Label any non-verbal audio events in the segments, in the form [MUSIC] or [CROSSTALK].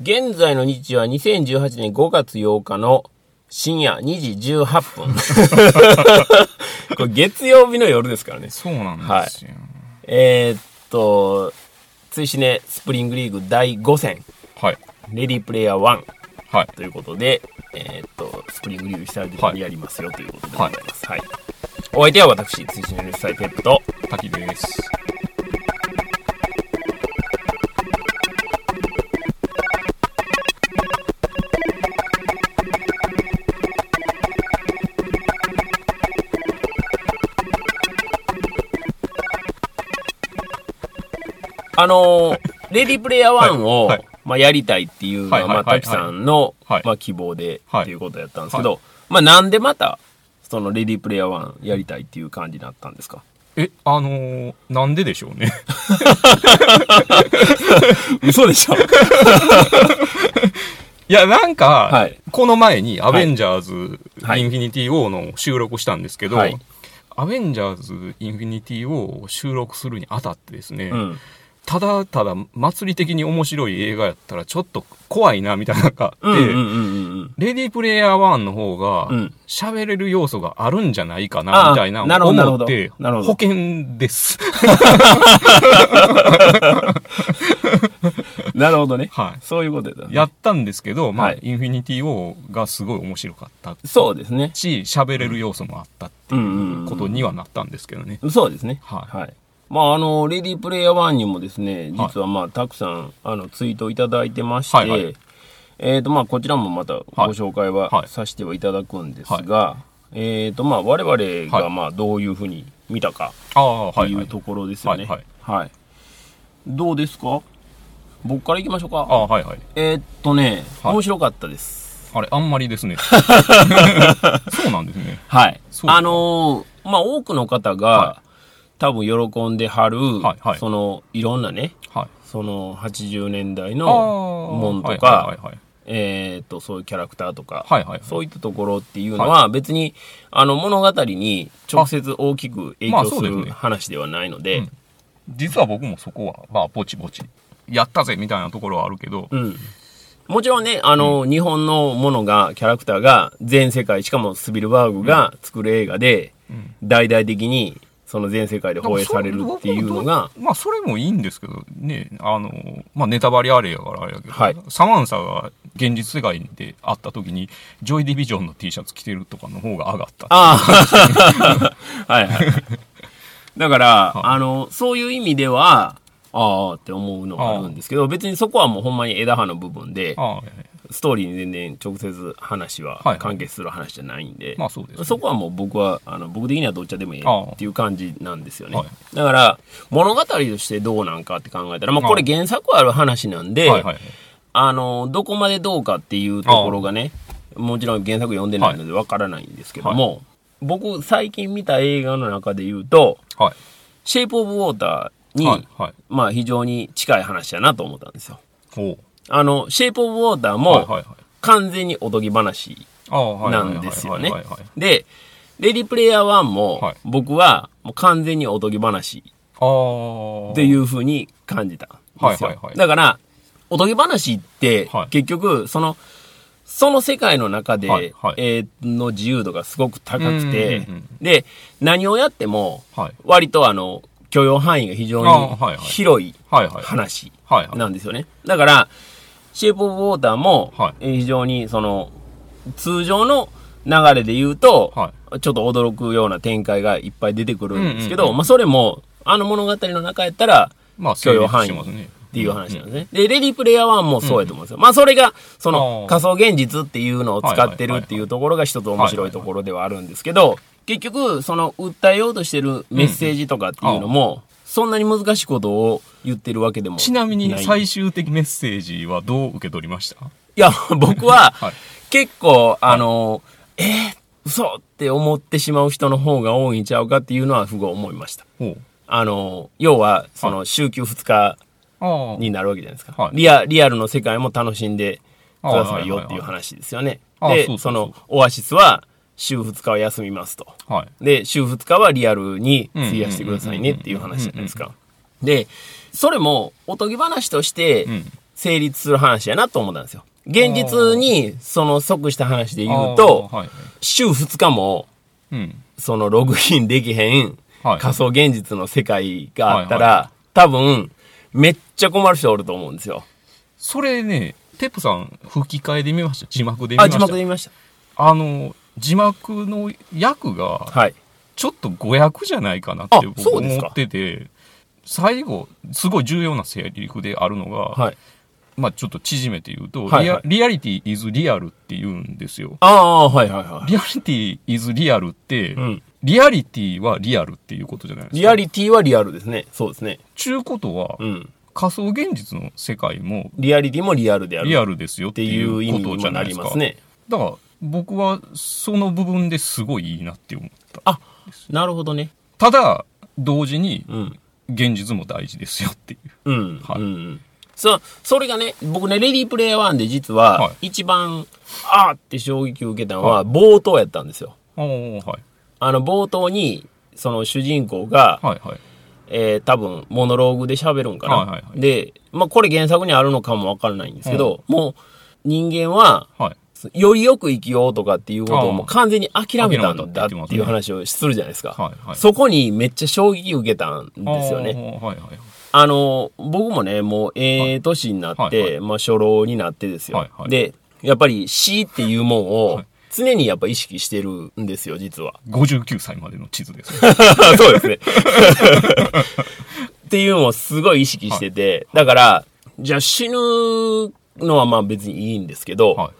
現在の日時は2018年5月8日の深夜2時18分。[LAUGHS] これ月曜日の夜ですからね。そうなんですよ。えー、っと、ツイシネスプリングリーグ第5戦、はい。レディープレイヤー1はい。ということで、えーっと、スプリングリーグ久々にやりますよということでございます。はい。お相手は私、ツイシネルスタイペップと、滝です。あのーレディープレイヤー1を、はい。はい。まあ、やりたいっていうのは、まあ、滝さんの、はい。まあ、希望で、はい。っていうことやったんですけど、まあ、なんでまた、そのレディープレイヤー1やりたいっていう感じになったんですか？え、あのー、なんででしょうね。[LAUGHS] 嘘でしょ。[LAUGHS] いや、なんか、はい。この前にアベンジャーズ、はい。インフィニティ・ウォーの収録したんですけど、はい。アベンジャーズ・インフィニティ・ウォーを収録するにあたってですね、うん。ただただ祭り的に面白い映画やったらちょっと怖いなみたいなのがあって、うんうんうんうんレディープレイヤー1の方がうん喋れる要素があるんじゃないかあなあみたいな思って保険です。うん。なるほどね。はいそういうことやった、やったんですけど、まあ、はいインフィニティ・ウォーがすごい面白かったそうですね。し、喋れる要素もあったっていうことにはなったんですけどね。そうですね。はいまあ、あの、レディープレイヤー1にもですね、実はまあ、たくさん、あの、ツイートいただいてまして、はいはいえっ、と、まあ、こちらもまたご紹介ははいさせてはいただくんですが、えっ、と、まあ、我々が、はいまあ、どういうふうに見たかああ、ってはい、はい。いうところですよね。はいはい。どうですか？僕から行きましょうか。ああ、はいはい。えっとね、はい面白かったです。あれ、あんまりですね。[LAUGHS] そうなんですね。はい。そうかあのーまあ、多くの方が、は多分喜んではる、はいはい。その、いろんなね、はい。その80年代あのあもんとはいかえーっと、そういうキャラクターとか、はいはいはい。そういったところっていうのは別に、あの、物語に直接大きく影まあ響する話ではないので、うん。実は僕もそこは、まあ、ぼちぼち、やったぜみたいなところはあるけど、うん。もちろんね、あの、日本のものが、キャラクターが全世界、しかもスピルバーグが作る映画で、ん。大々的に、その全世界で放映されるっていうのが、まあ、それもいいんですけど、ね、あの、まあ、ネタバレあれやからあれやけど、はい。サマンサが現実世界で会った時に、ジョイ・ディビジョンの T シャツ着てるとかの方が上がった。ああ、[LAUGHS] はいはい。だから、あの、そういう意味では、ああって思うのがあるんですけど、別にそこはもうほんまに枝葉の部分で、ストーリーに全然直接話は関係する話じゃないんで、まあそうですねそこはもう僕は、あの、僕的にはどっちでもいいっていう感じなんですよね。はいだから、物語としてどうなんかって考えたら、まあこれ原作ある話なんで、はいはい。あの、どこまでどうかっていうところがね、もちろん原作読んでないのでわからないんですけども、僕最近見た映画の中で言うと、はい。シェイプオブウォーターに。まあ非常に近い話だなと思ったんですよ。あの、シェイプオブウォーターはいも。完全におとぎ話。なんですよね。で、レディプレイヤー1もはい僕はもう完全におとぎ話。っていう風に感じたんですよ。だから、おとぎ話ってはい結局その、その世界の中で、はいはいえーの自由度がすごく高くてうんうんうん、で、何をやってもはい。割とあの、許容範囲が非常に広い。話。なんですよね。だから、シェイプオブウォーターも非常にその、通常の流れで言うと、はちょっと驚くような展開がいっぱい出てくるんですけど、まあそれも、あの物語の中やったら、まあ、許容範囲。っていう話なんですね。で、レディープレイヤー1もそうやと思うんですよ。まあそれが、その仮想現実っていうのを使ってるっていうところが一つ面白いところではあるんですけど、結局、その訴えようとしてるメッセージとかっていうのも、そんなに難しいことを言ってるわけでもちなみにい。最終的メッセージはどう受け取りました？いや、僕は [LAUGHS] はい、結構、あの、えー、嘘って思ってしまう人の方が多いんちゃうかっていうのはすごい思いました。あの、要は、その、週休2日。になるわけじゃないですか。はい。リア、リアルの世界も楽しんでくださいよっていう話ですよね。で、その、オアシスは、週2日は休みますと。はい。で、週2日はリアルに費やしてくださいねっていう話じゃないですか。で、それも、おとぎ話としてうん。成立する話やなと思ったんですよ。現実に、その即した話で言うと、はい。週2日も、うん。そのログインできへんはい仮想現実の世界があったら、はいは多分、めっちゃ困る人おると思うんですよ。それね、テップさん吹き替えで見ました？字幕で見まあ、した？字幕で見ました。あの、字幕の役が、はい。ちょっと誤訳じゃないかなってあ僕思ってて、最後、すごい重要なセリフであるのが、はい。まあちょっと縮めて言うと、はいはいリアリアリティ is real って言うんですよ。ああ、はいはいはい。リアリティ is real って、うん。リアリティはリアルっていうことじゃないですか。リアリティはリアルですね。そうですね。ちゅうことは、うん。仮想現実の世界もリアリティもリアルである。リアルですよっっててい意味いううことにもなじゃないですか。りますね。だから僕はその部分ですごいいいなって思った。あ、なるほどね。ただ、同時にうん。現実も大事ですよっていう。うん。はいうんうん。そ、それがね、僕ね、レディープレイヤー1で実はは、一番、あーって衝撃を受けたのは、冒頭やったんですよ。はい。あの、冒頭に、その主人公が、はいはい。えー、多分、モノローグで喋るんかな。はいはいはいで、まあ、これ原作にあるのかもわからないんですけど、もう、人間は、はい。よりよく生きようとかっていうことをもう完全に諦めたんだっていう話をするじゃないですか。はいはい。そこにめっちゃ衝撃を受けたんですよね。はいはい。あの、僕もね、もうええ年になって、はいはいまあ初老になってですよ。はいはいで、やっぱり死っていうもんをはい常にやっぱ意識してるんですよ、実は。59歳までの地図です。[LAUGHS] そうですね。[LAUGHS] っていうのをすごい意識してて、だから、じゃあ死ぬのはまあ別にいいんですけど、はい。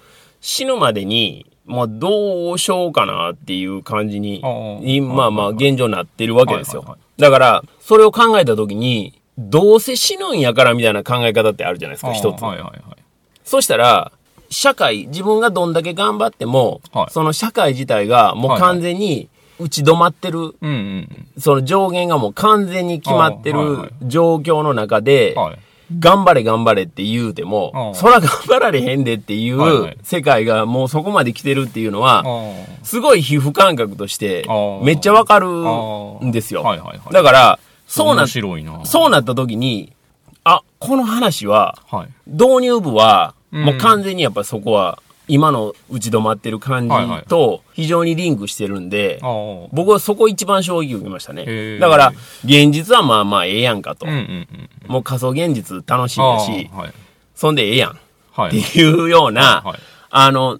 死ぬまでに、まあどうしようかなっていう感じにまあまあはいはい現状になってるわけですよはいはいは。だから、それを考えたときに、どうせ死ぬんやからみたいな考え方ってあるじゃないですか、一つ。はいはいはい。そしたら、社会、自分がどんだけ頑張っても、はいその社会自体がもう完全に打ち止まってる、その上限がもう完全に決まってる状況の中でうん。、はい。頑張れ頑張れって言うてもそら頑張られへんでっていう世界がもうそこまで来てるっていうのは、すごい皮膚感覚としてめっちゃわかるあんですよ。だから、そうな。そうなった時に、あ、この話は、はい。導入部は、うんもう完全にやっぱそこは、今の打ち止まってる感じと非常にリンクしてるんで。僕はそこ一番衝撃を受けましたねだから、現実はまあまあええやんかと。もう仮想現実楽しいやし。そんでええやんっはい。ていうような、はい。あの、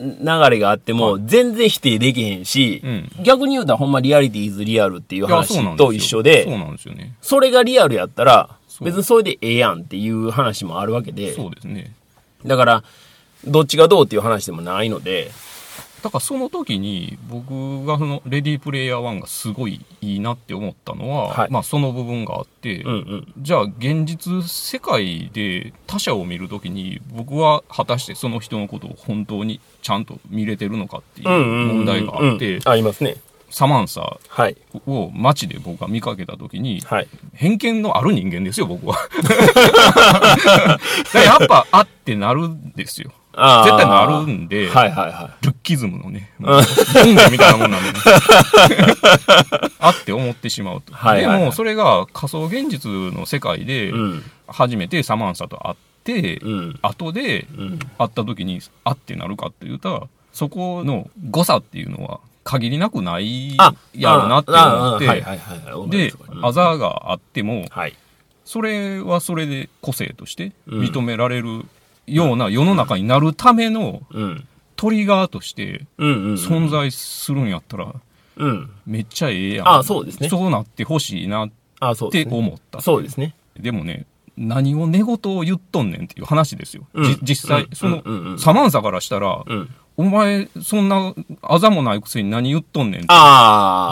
流れがあっても、全然否定できへんし、うん逆に言うたらほんまリアリティーズリアルっていう話と一緒で、そうなんですよね。それがリアルやったら、別にそれでええやんっていう話もあるわけで、そうですね。だから、どっちがどうっていう話でもないので、だからその時に僕がそのレディープレイヤー1がすごいいいなって思ったのは、はいまあその部分があって、うんうん。じゃあ現実世界で他者を見るときに僕は果たしてその人のことを本当にちゃんと見れてるのかっていう問題があって、うんありますね。サマンサはい。を街で僕が見かけたときに、はい。偏見のある人間ですよ、僕は。[LAUGHS] やっぱ、あってなるんですよ。絶対なるんで、はいはいはルッキズムのね、[LAUGHS] 文化みたいなもんなんで、ね、[LAUGHS] あって思ってしまうと。はいはいはいでも、それが仮想現実の世界でい。、うん。初めてサマンサと会って、うん。後でうん。会った時に、あってなるかって言ったら、そこの誤差っていうのは限りなくないあ、やろなって思っああはいはいて、はいはい。で、うんあざがあっても、はい。それはそれで個性としてうん認められるような世の中になるためのうん。トリガーとして。存在するんやったら、うん。めっちゃええやん。あそうですねそうなってほしいなって。思った。そうですね。でもね、何を寝言を言っとんねんっていう話ですよ。うんじ実際、うんその、サマンサからしたら、うん。お前、そんな、あざもないくせに何言っとんねんって。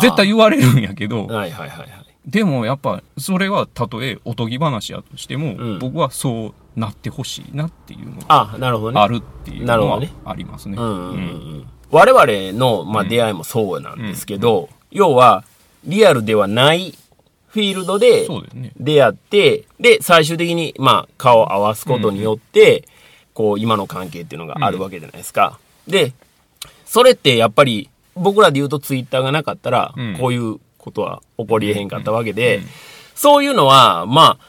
絶対言われるんやけど、はいはいはいはい。でもやっぱ、それはたとえおとぎ話やとしても、うん僕はそうなってほしいなっていうのがあなるほどね。あるっていうのはありますね。うんうんうんうんうん。我々の、まあ、出会いもそうなんですけど、要は、リアルではないフィールドで。出会って、で、最終的に、まあ、顔を合わすことによって、こう、今の関係っていうのがあるわけじゃないですか。で、それってやっぱり、僕らで言うとツイッターがなかったらうん、こういうことは起こりえへんかったわけで、うんそういうのは、まあ、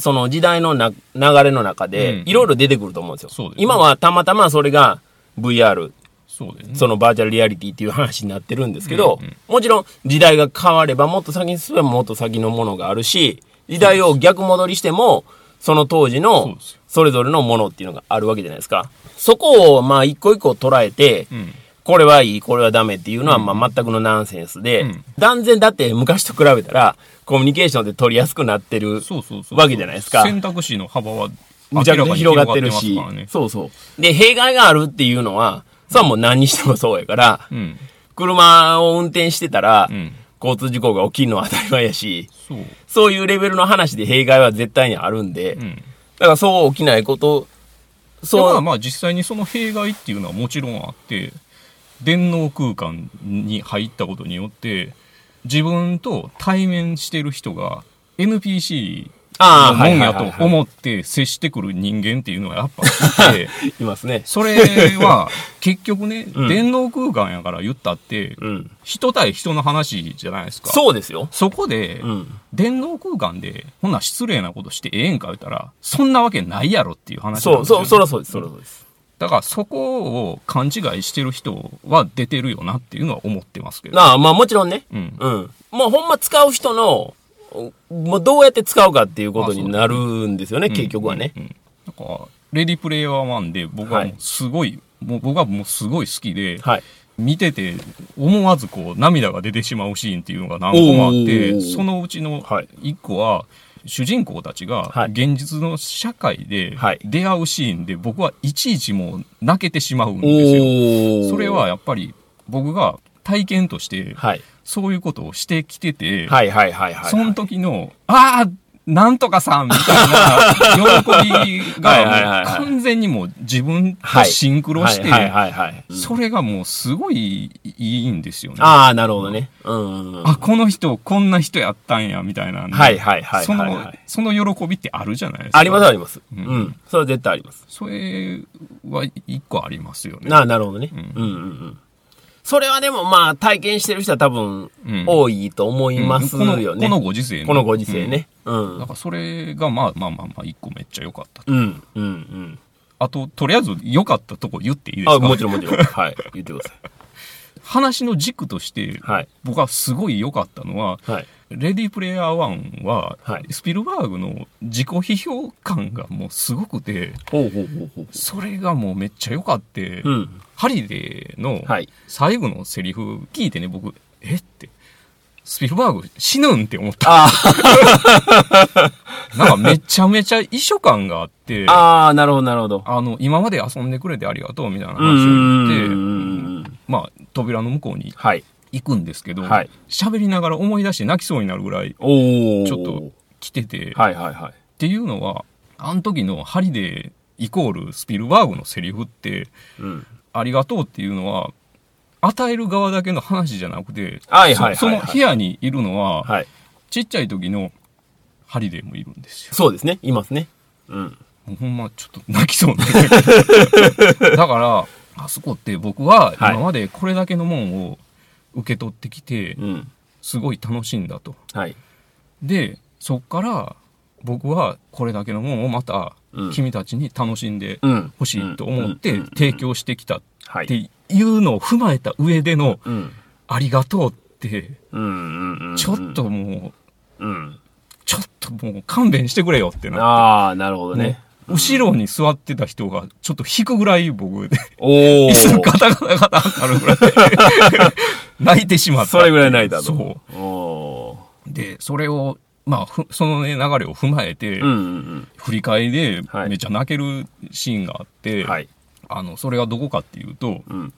その時代のな流れの中でうん、いろいろ出てくると思うんですよ。そうですね今はたまたまそれが VR、そね。そのバーチャルリアリティっていう話になってるんですけど、うんうんもちろん時代が変わればもっと先に進めばもっと先のものがあるし、時代を逆戻りしても、その当時のそれぞれのものっていうのがあるわけじゃないですか。そこをまあ一個一個捉えて、うん。これはいい、これはダメっていうのはまあ全くのナンセンスで、うん断然だって昔と比べたらコミュニケーションで取りやすくなってる。わけじゃないですか選択肢の幅はむちゃくちゃ広がってるしね。そうそう。で、弊害があるっていうのは、それはもう何にしてもそうやから、うん。車を運転してたら、うん。交通事故が起きるのは当たり前やし、そう。そういうレベルの話で弊害は絶対にあるんで、うん。だからそう起きないこと、そう、でまあまあ実際にその弊害っていうのはもちろんあって電脳空間に入ったことによって自分と対面してる人が NPC ああ、のもんやと思って接してくる人間っていうのはやっぱいて [LAUGHS] いますね。それは [LAUGHS] 結局ね、うん電脳空間やから言ったってうん。人対人の話じゃないですかそうですよ。そこで、うん。電脳空間でほんな失礼なことしてええんか言ったらそんなわけないやろっていう話なんそう、そう、そらそうです、そらそうです。だからそこを勘違いしてる人は出てるよなっていうのは思ってますけど。なあ、まあもちろんね。うん。うん。もうほんま使う人の、もうどうやって使うかっていうことになるんですよね、結局はね。うん。うんなんか、レディプレイヤー1で僕はすごい、もう僕はもうすごい好きで、はい。見てて思わずこう涙が出てしまうシーンっていうのが何個もあって、そのうちのはい一個は、主人公たちがはい現実の社会ではい出会うシーンで僕はいちいちもう泣けてしまうんおですよ。ーそれは、やっぱり僕が体験としてはい。そういうことをしてきてて。その時の、ああなんとかさんみたいな喜びが [LAUGHS] 完全にもう自分とはいシンクロして。それがもうすごいいいんですよね。ああ、なるほどね。うんうんうん。あ、この人こんな人やったんや、みたいな。はいはいはいそのその喜びってあるじゃないですか。ありますあります。ううんん。それは絶対あります。それは一個ありますよね。なあ、なるほどね。ううんんうんうん。それはでもまあ体験してる人は多分うん多いと思いますうんこのよね。このご時世ねこのご時世ね。うん。うんだからそれがまあまあまあまあ一個めっちゃ良かったと。うん、うん、うん。あと、とりあえず良かったとこ言っていいですか？あ、もちろんもちろん。[LAUGHS] はい。言ってくださ話の軸としてい。、はい。僕はすごい良かったのは、はい。レディープレイヤー1は、はいスピルバーグの自己批評感がもうすごくて、ほうほうほうほう。それがもうめっちゃ良かって、うん。ハリデーのはい。最後のセリフ聞いてね、僕、え？って、スピルバーグ死ぬんって思った。あ [LAUGHS] なんかめちゃめちゃ遺書感があって、あ、ああ、なるほどなるほど。あの、今まで遊んでくれてありがとうみたいな話を言って、まあ、扉の向こうにはい。行くんですけど、はい喋りながら思い出して泣きそうになるぐらい。ちょっと。来てて、はいはいはい。っていうのは、あの時のハリデーイコールスピルバーグのセリフって、うん。ありがとうっていうのは、与える側だけの話じゃなくて、はいはいはいはいそその部屋にいるのは、はい。ちっちゃい時のハリデーもいるんですよ。そうですね。いますね。うん。もうほんまちょっと泣きそうにな [LAUGHS] だから、あそこって僕ははい今までこれだけのもんを受け取ってきて、うん。すごい楽しんだと。はい。で、そっから僕はこれだけのもんをまたうん君たちに楽しんでうん。ほしいと思ってうん提供してきたっはい。ていうのを踏まえた上でのうん。ありがとうって。ちょっともう、うん。ちょっともう勘弁してくれよってな。ああ、なるほどね。後ろに座ってた人がちょっと引くぐらい僕で、おお椅。子ガタガタガタなるぐらい [LAUGHS] 泣いてしまった。それぐらい泣いたと。そおう。で、それを、まあ、ふそのね、流れを踏まえて、ーうんうん振り返りではいめっちゃ泣けるシーンがあって、うん。はい。あの、それがどこかっていうと、うん。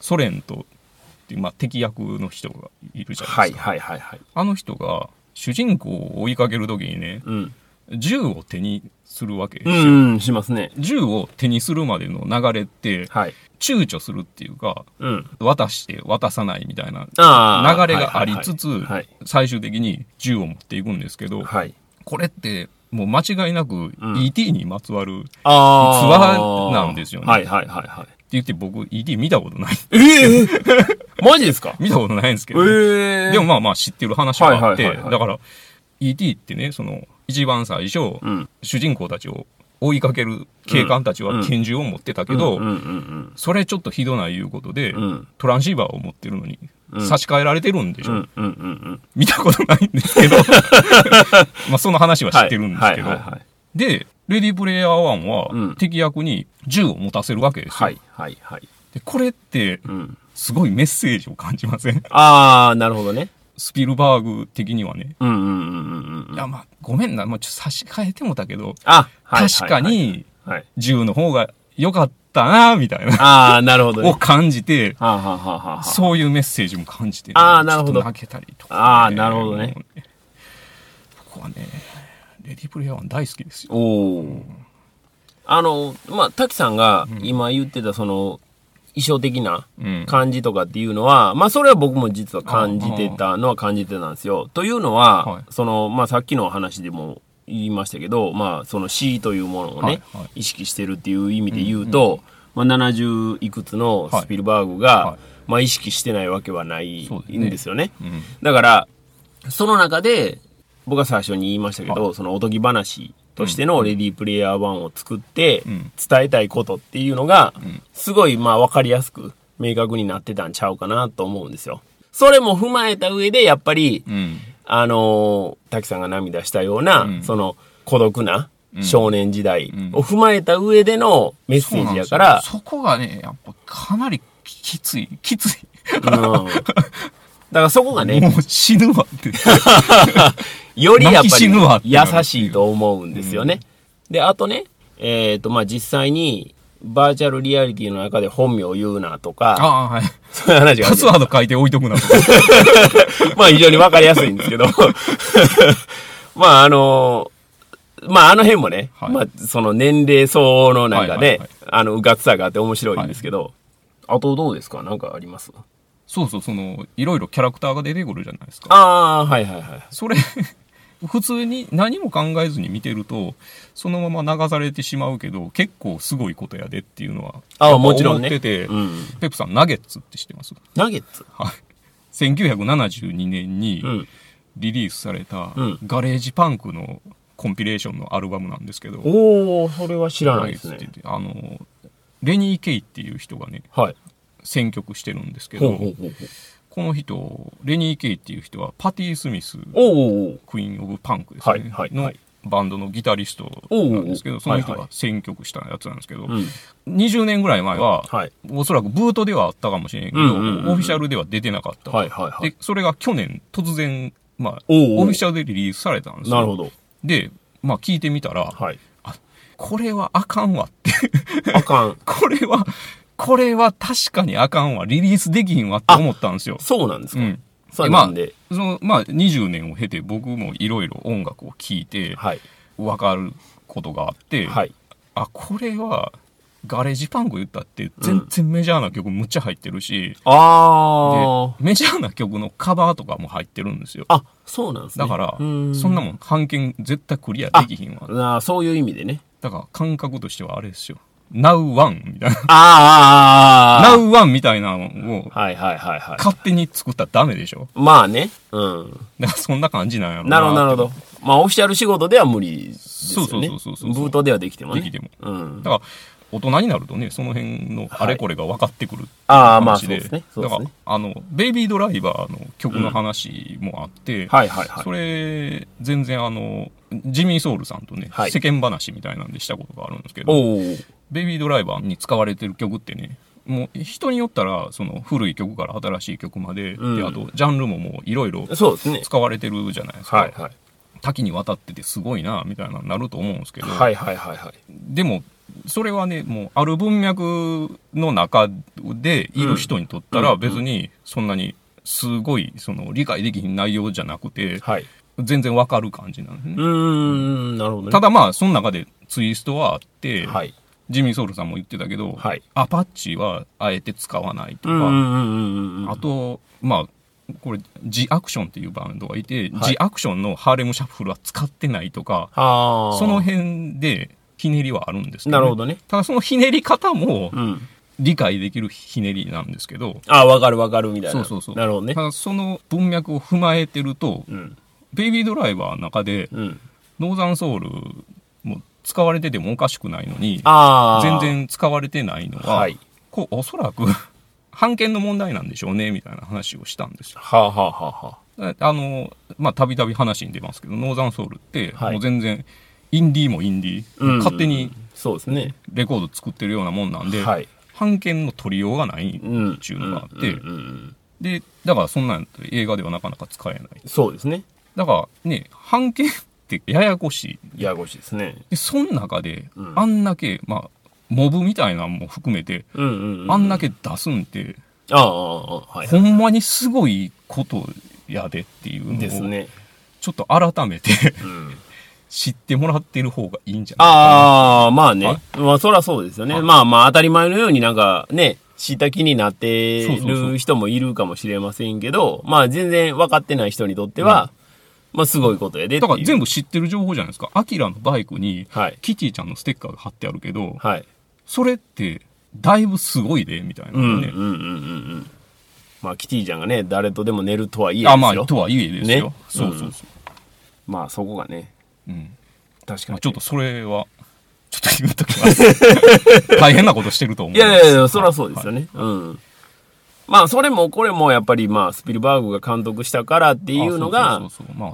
ソ連と、っていうまあ、敵役の人がいるじゃなはいいですか。はいはいはい。あの人が、主人公を追いかけるときにね、うん。銃を手にするわけですうよ。んうん、しますね。銃を手にするまでの流れって、はい。躊躇するっていうか、うん。渡して渡さないみたいな。流れがありつつ、はい。最終的に銃を持っていくんですけど、はい。これってもう間違いなくん ET にまつわるってああ。逸話なんですよねはいはいはいはい。言って僕 ET 見たことない。ええマジですか？見たことないんですけど、え [LAUGHS] えでもまあまあ知ってる話があって、はいはいはいはいだから ET ってね、その一番最初、うん。主人公たちを追いかける警官たちは拳銃を持ってたけど、それちょっとひどないいうことで、うんトランシーバーを持ってるのにうん差し替えられてるんでしょ、うん。うんうんうん見たことないんですけど [LAUGHS] [LAUGHS] まあその話は知ってるんですけど、はいはいはいでレディープレイヤー1は、うん敵役に銃を持たせるわけですよ、はいはいはい。でこれってうん。すごいメッセージを感じません？ああ、なるほどね。スピルバーグ的にはね、うんうんうんうんうん。いやまあごめんな、まあ、ちょっと差し替えてもたけど、あ、はい確か。にはい。銃の方が良かったなみたいな、ああ、なるほどね。を感じて、はあ、はあはあはあ、そういうメッセージも感じて、あーなるほど泣けたりとか、あーなるほどねもうね。ここはね、レディープレイヤー1大好きですよ。おお。あの、まあ、滝さんが今言ってたその、衣装的なうん。感じとかっていうのは、まあ、それは僕も実は感じてたのは感じてたんですよ。というのは、はいその、まあ、さっきの話でも言いましたけど、まあ、その死というものをね、はいはい意識してるっていう意味で言うと、まあ、70いくつのスピルバーグが、はいはいまあ、意識してないわけはないんですよね。うん。だから、その中で、僕が最初に言いましたけど、そのおとぎ話としてのレディープレイヤー1を作ってうん、伝えたいことっていうのがん、すごいまあ分かりやすく、明確になってたんちゃうかなと思うんですよ。それも踏まえた上で、やっぱり、うん。あのー滝さんが涙したような、うんその孤独な少年時代んを踏まえた上でのメッセージやから、そこがね、やっぱかなりきつい、きつい。うん。だからそこがね、[LAUGHS] もう死ぬわって。[LAUGHS] よりやっぱり優しいと思うんですよね。で、あとね、えっ、と、まあ、実際に、バーチャルリアリティの中で本名を言うなとか、ああ、はい。そういう話がパスワード書いて置いとくなとか。[LAUGHS] まあ、非常にわかりやすいんですけど、[LAUGHS] まあ、あの、まあ、あの辺もね、はいまあ、その年齢層のなんかね、はいはいはいあの、うがつさがあって面白いんですけど、あとどうですか？なんかあります？そうそう、その、いろいろキャラクターが出てくるじゃないですか。ああー、はいはいはい。それ、普通に何も考えずに見てると、そのまま流されてしまうけど、結構すごいことやでっていうのは、あもちろんね思ってて、うん。ペップさん、ナゲッツって知ってます？ナゲッツ？はい。1972年にうん。リリースされたうん、ガレージパンクのコンピレーションのアルバムなんですけど、おおそれは知らないですねあの、レニー・ケイっていう人がね、はい。選曲してるんですけど、ほうほうほうほう。この人、レニー・ケイっていう人は、パティ・スミス、おおクイーン・オブ・パンクですね、はいはいのはいバンドのギタリストなんですけど、その人はいはいが選曲したやつなんですけど、うん。20年ぐらい前は、はい。おそらくブートではあったかもしれんけど、うんうんうんうんオフィシャルでは出てなかった。はいはいはい。で、それが去年突然、まあ、オフィシャルでリリースされたんですよ。なるほど。で、まあ聞いてみたら、はい。これはあかんわって。あかん。[LAUGHS] これは、これは確かにあかんわ。リリースできひんわって思ったんですよ。そうなんですか。うん。そうでまあなんで。その、まあ、20年を経て僕もいろいろ音楽を聴いて、はい。わかることがあって、はい。あ、これは、ガレージパンク言ったって全然メジャーな曲むっちゃ入ってるし、あでメジャーな曲のカバーとかも入ってるんですよ。あ。あ、そうなんですね。だから、うそんなもん、版権絶対クリアできひんわ。ああ、そういう意味でね。だから、感覚としてはあれですよ。Now One みたいな。ああ、Now One みたいなのをあ。はいはいはいはい。勝手に作ったらダメでしょ？まあね。うん。だからそんな感じなんやろなるほどなるほど。ど。まあ、オフィシャル仕事では無理ですよね。そうそうそうそうそうブートではできてもね。できても。うん。だから、大人になるとね、その辺のあれこれが分かってくる話で。そうですね。そうだからあの、ベイビードライバーの曲の話もあって、はいはいはいそ。れ、全然あの、ジミー・ソウルさんとね、はい世間話みたいなんでしたことがあるんですけど。ベイビードライバーに使われてる曲ってね、もう人によったら、その古い曲から新しい曲まで、うんであと、ジャンルももういろいろそうですね。使われてるじゃないですか。はいはい。多岐にわたっててすごいな、みたいななると思うんですけど、はいはいはいはい。でも、それはね、もう、ある文脈の中でいる人にとったら、うん別に、そんなに、すごい、その、理解できひん内容じゃなくて、はい。全然わかる感じなんですね。うーん、なるほどね。ただまあ、その中でツイストはあって、はい。ジミー・ソウルさんも言ってたけど、はいアパッチはあえて使わないとか。あと、まあ、これ、ジ・アクションっていうバンドがいて、はいジ・アクションのハーレム・シャッフルは使ってないとか。その辺でひねりはあるんですけど、なるほどね。ただそのひねり方もうん。理解できるひねりなんですけど、ああ、わかるわかるみたいな。そうそうそう。なるほどねた。だその文脈を踏まえてると、うん。ベイビードライバーの中で、うん。ノーザンソウルも使われててもおかしくないのに、ああ。全。然使われてないのは、はい。こうおそらく [LAUGHS] 判権の問題なんでしょうねみたいな話をしたんですよ。はあ、はあはあはあの、まあ、たびたび話に出ますけど、ノーザンソウルって、はいもう全然、インディーもインディー、うん勝手にそうですね。レコード作ってるようなもんなんで、はい。判権の取りようがないうん。っていうのがあって、で、だからそんなん映画ではなかなか使えない。そうですね。だからね、判権ってややこしい。ややこしいですね。で、その中で、うんあんだけ、まあ、モブみたいなのも含めて。あんだけ出すんって、ああ、ああ、はい。ほんまにすごいことやでっていうのを、ですね。ちょっと改めてうん。知ってもらってる方がいいんじゃない。ああ、まあはねい。まあ、そらそうですよね。はいまあまあ、当たり前のようになんかね、知った気になってる人もいるかもしれませんけど、まあ全然分かってない人にとっては、まあすごいことやで。だから全部知ってる情報じゃないですか。アキラのバイクに、はい。キティちゃんのステッカーが貼ってあるけど、はい。それって、だいぶすごいで、みたいなうん、うん、ね。うん、うんうん。まあ、キティちゃんがね、誰とでも寝るとはいえですよ。あ、まあ、とはいえですよ。ねそうそうそう。まあ、そこがね、うん確かに。まあ、ちょっとそれは、ちょっと言っときます。[LAUGHS] 大変なことしてると思う。いやいやいや、そりゃそうですよね。うん。まあ、それもこれもやっぱりまあ、スピルバーグが監督したからっていうのが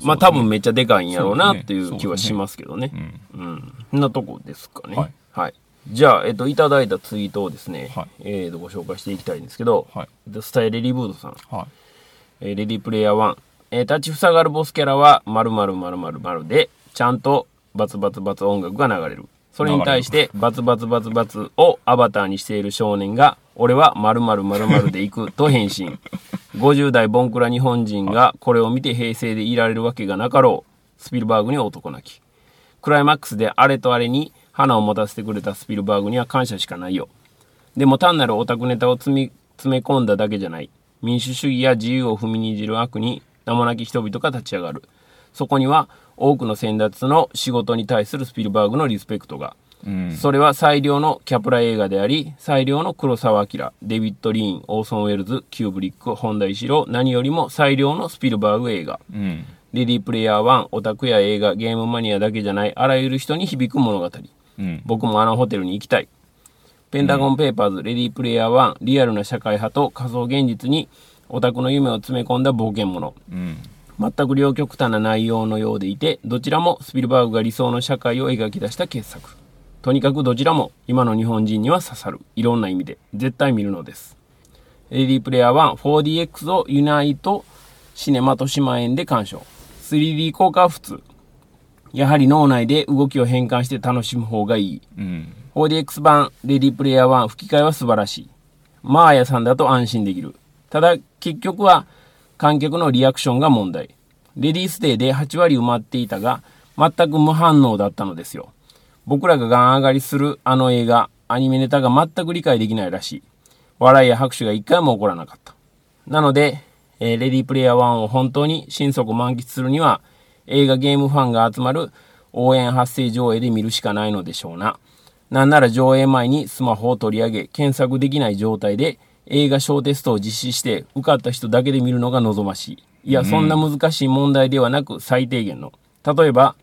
まあ多分めっちゃでかいんやろうなっていう気はしますけどね。うん。うん。そんなとこですかね。はい。はい。じゃあ、えっと、いただいたツイートをですね、はいえっと、ご紹介していきたいんですけど、はい。でスタイルレディブードさん、はい。えーレディープレイヤー1、えー立ちふさがるボスキャラは、〇〇〇〇〇で、ちゃんとバツバツバツ音楽が流れる。それに対して、バツバツバツバツをアバターにしている少年が、俺は〇〇〇〇で行くと返信。[LAUGHS] 50代ボンクラ日本人がこれを見て平成でいられるわけがなかろう。スピルバーグに男泣き。クライマックスであれとあれに花を持たせてくれたスピルバーグには感謝しかないよ。でも単なるオタクネタを積み詰め込んだだけじゃない。民主主義や自由を踏みにじる悪に名もなき人々が立ち上がる。そこには多くの先達の仕事に対するスピルバーグのリスペクトが。うん。それは最良のキャプラ映画であり、最良の黒澤明、デビッド・リーン、オーソン・ウェルズ、キューブリック、本多猪四郎、何よりも最良のスピルバーグ映画。うん。レディープレイヤー1、オタクや映画、ゲームマニアだけじゃない、あらゆる人に響く物語。うん。僕もあのホテルに行きたい。ペンタゴンペーパーズ、レディープレイヤー1、リアルな社会派と仮想現実にオタクの夢を詰め込んだ冒険者。うん。全く両極端な内容のようでいて、どちらもスピルバーグが理想の社会を描き出した傑作。とにかくどちらも今の日本人には刺さる。いろんな意味で。絶対見るのです。レディープレイヤー1、4DX をユナイトシネマと島園で鑑賞。3D 効果は普通。やはり脳内で動きを変換して楽しむ方がいい。うん。4DX 版レディープレイヤー1吹き替えは素晴らしい。マーヤさんだと安心できる。ただ結局は観客のリアクションが問題。レディースデーで8割埋まっていたが全く無反応だったのですよ。僕らがガン上がりするあの映画、アニメネタが全く理解できないらしい。笑いや拍手が一回も起こらなかった。なので、えーレディープレイヤー1を本当に心底満喫するには、映画ゲームファンが集まる応援発生上映で見るしかないのでしょうな。なんなら上映前にスマホを取り上げ、検索できない状態で映画小テストを実施して受かった人だけで見るのが望ましい。いや、そんな難しい問題ではなく最低限の。例えば、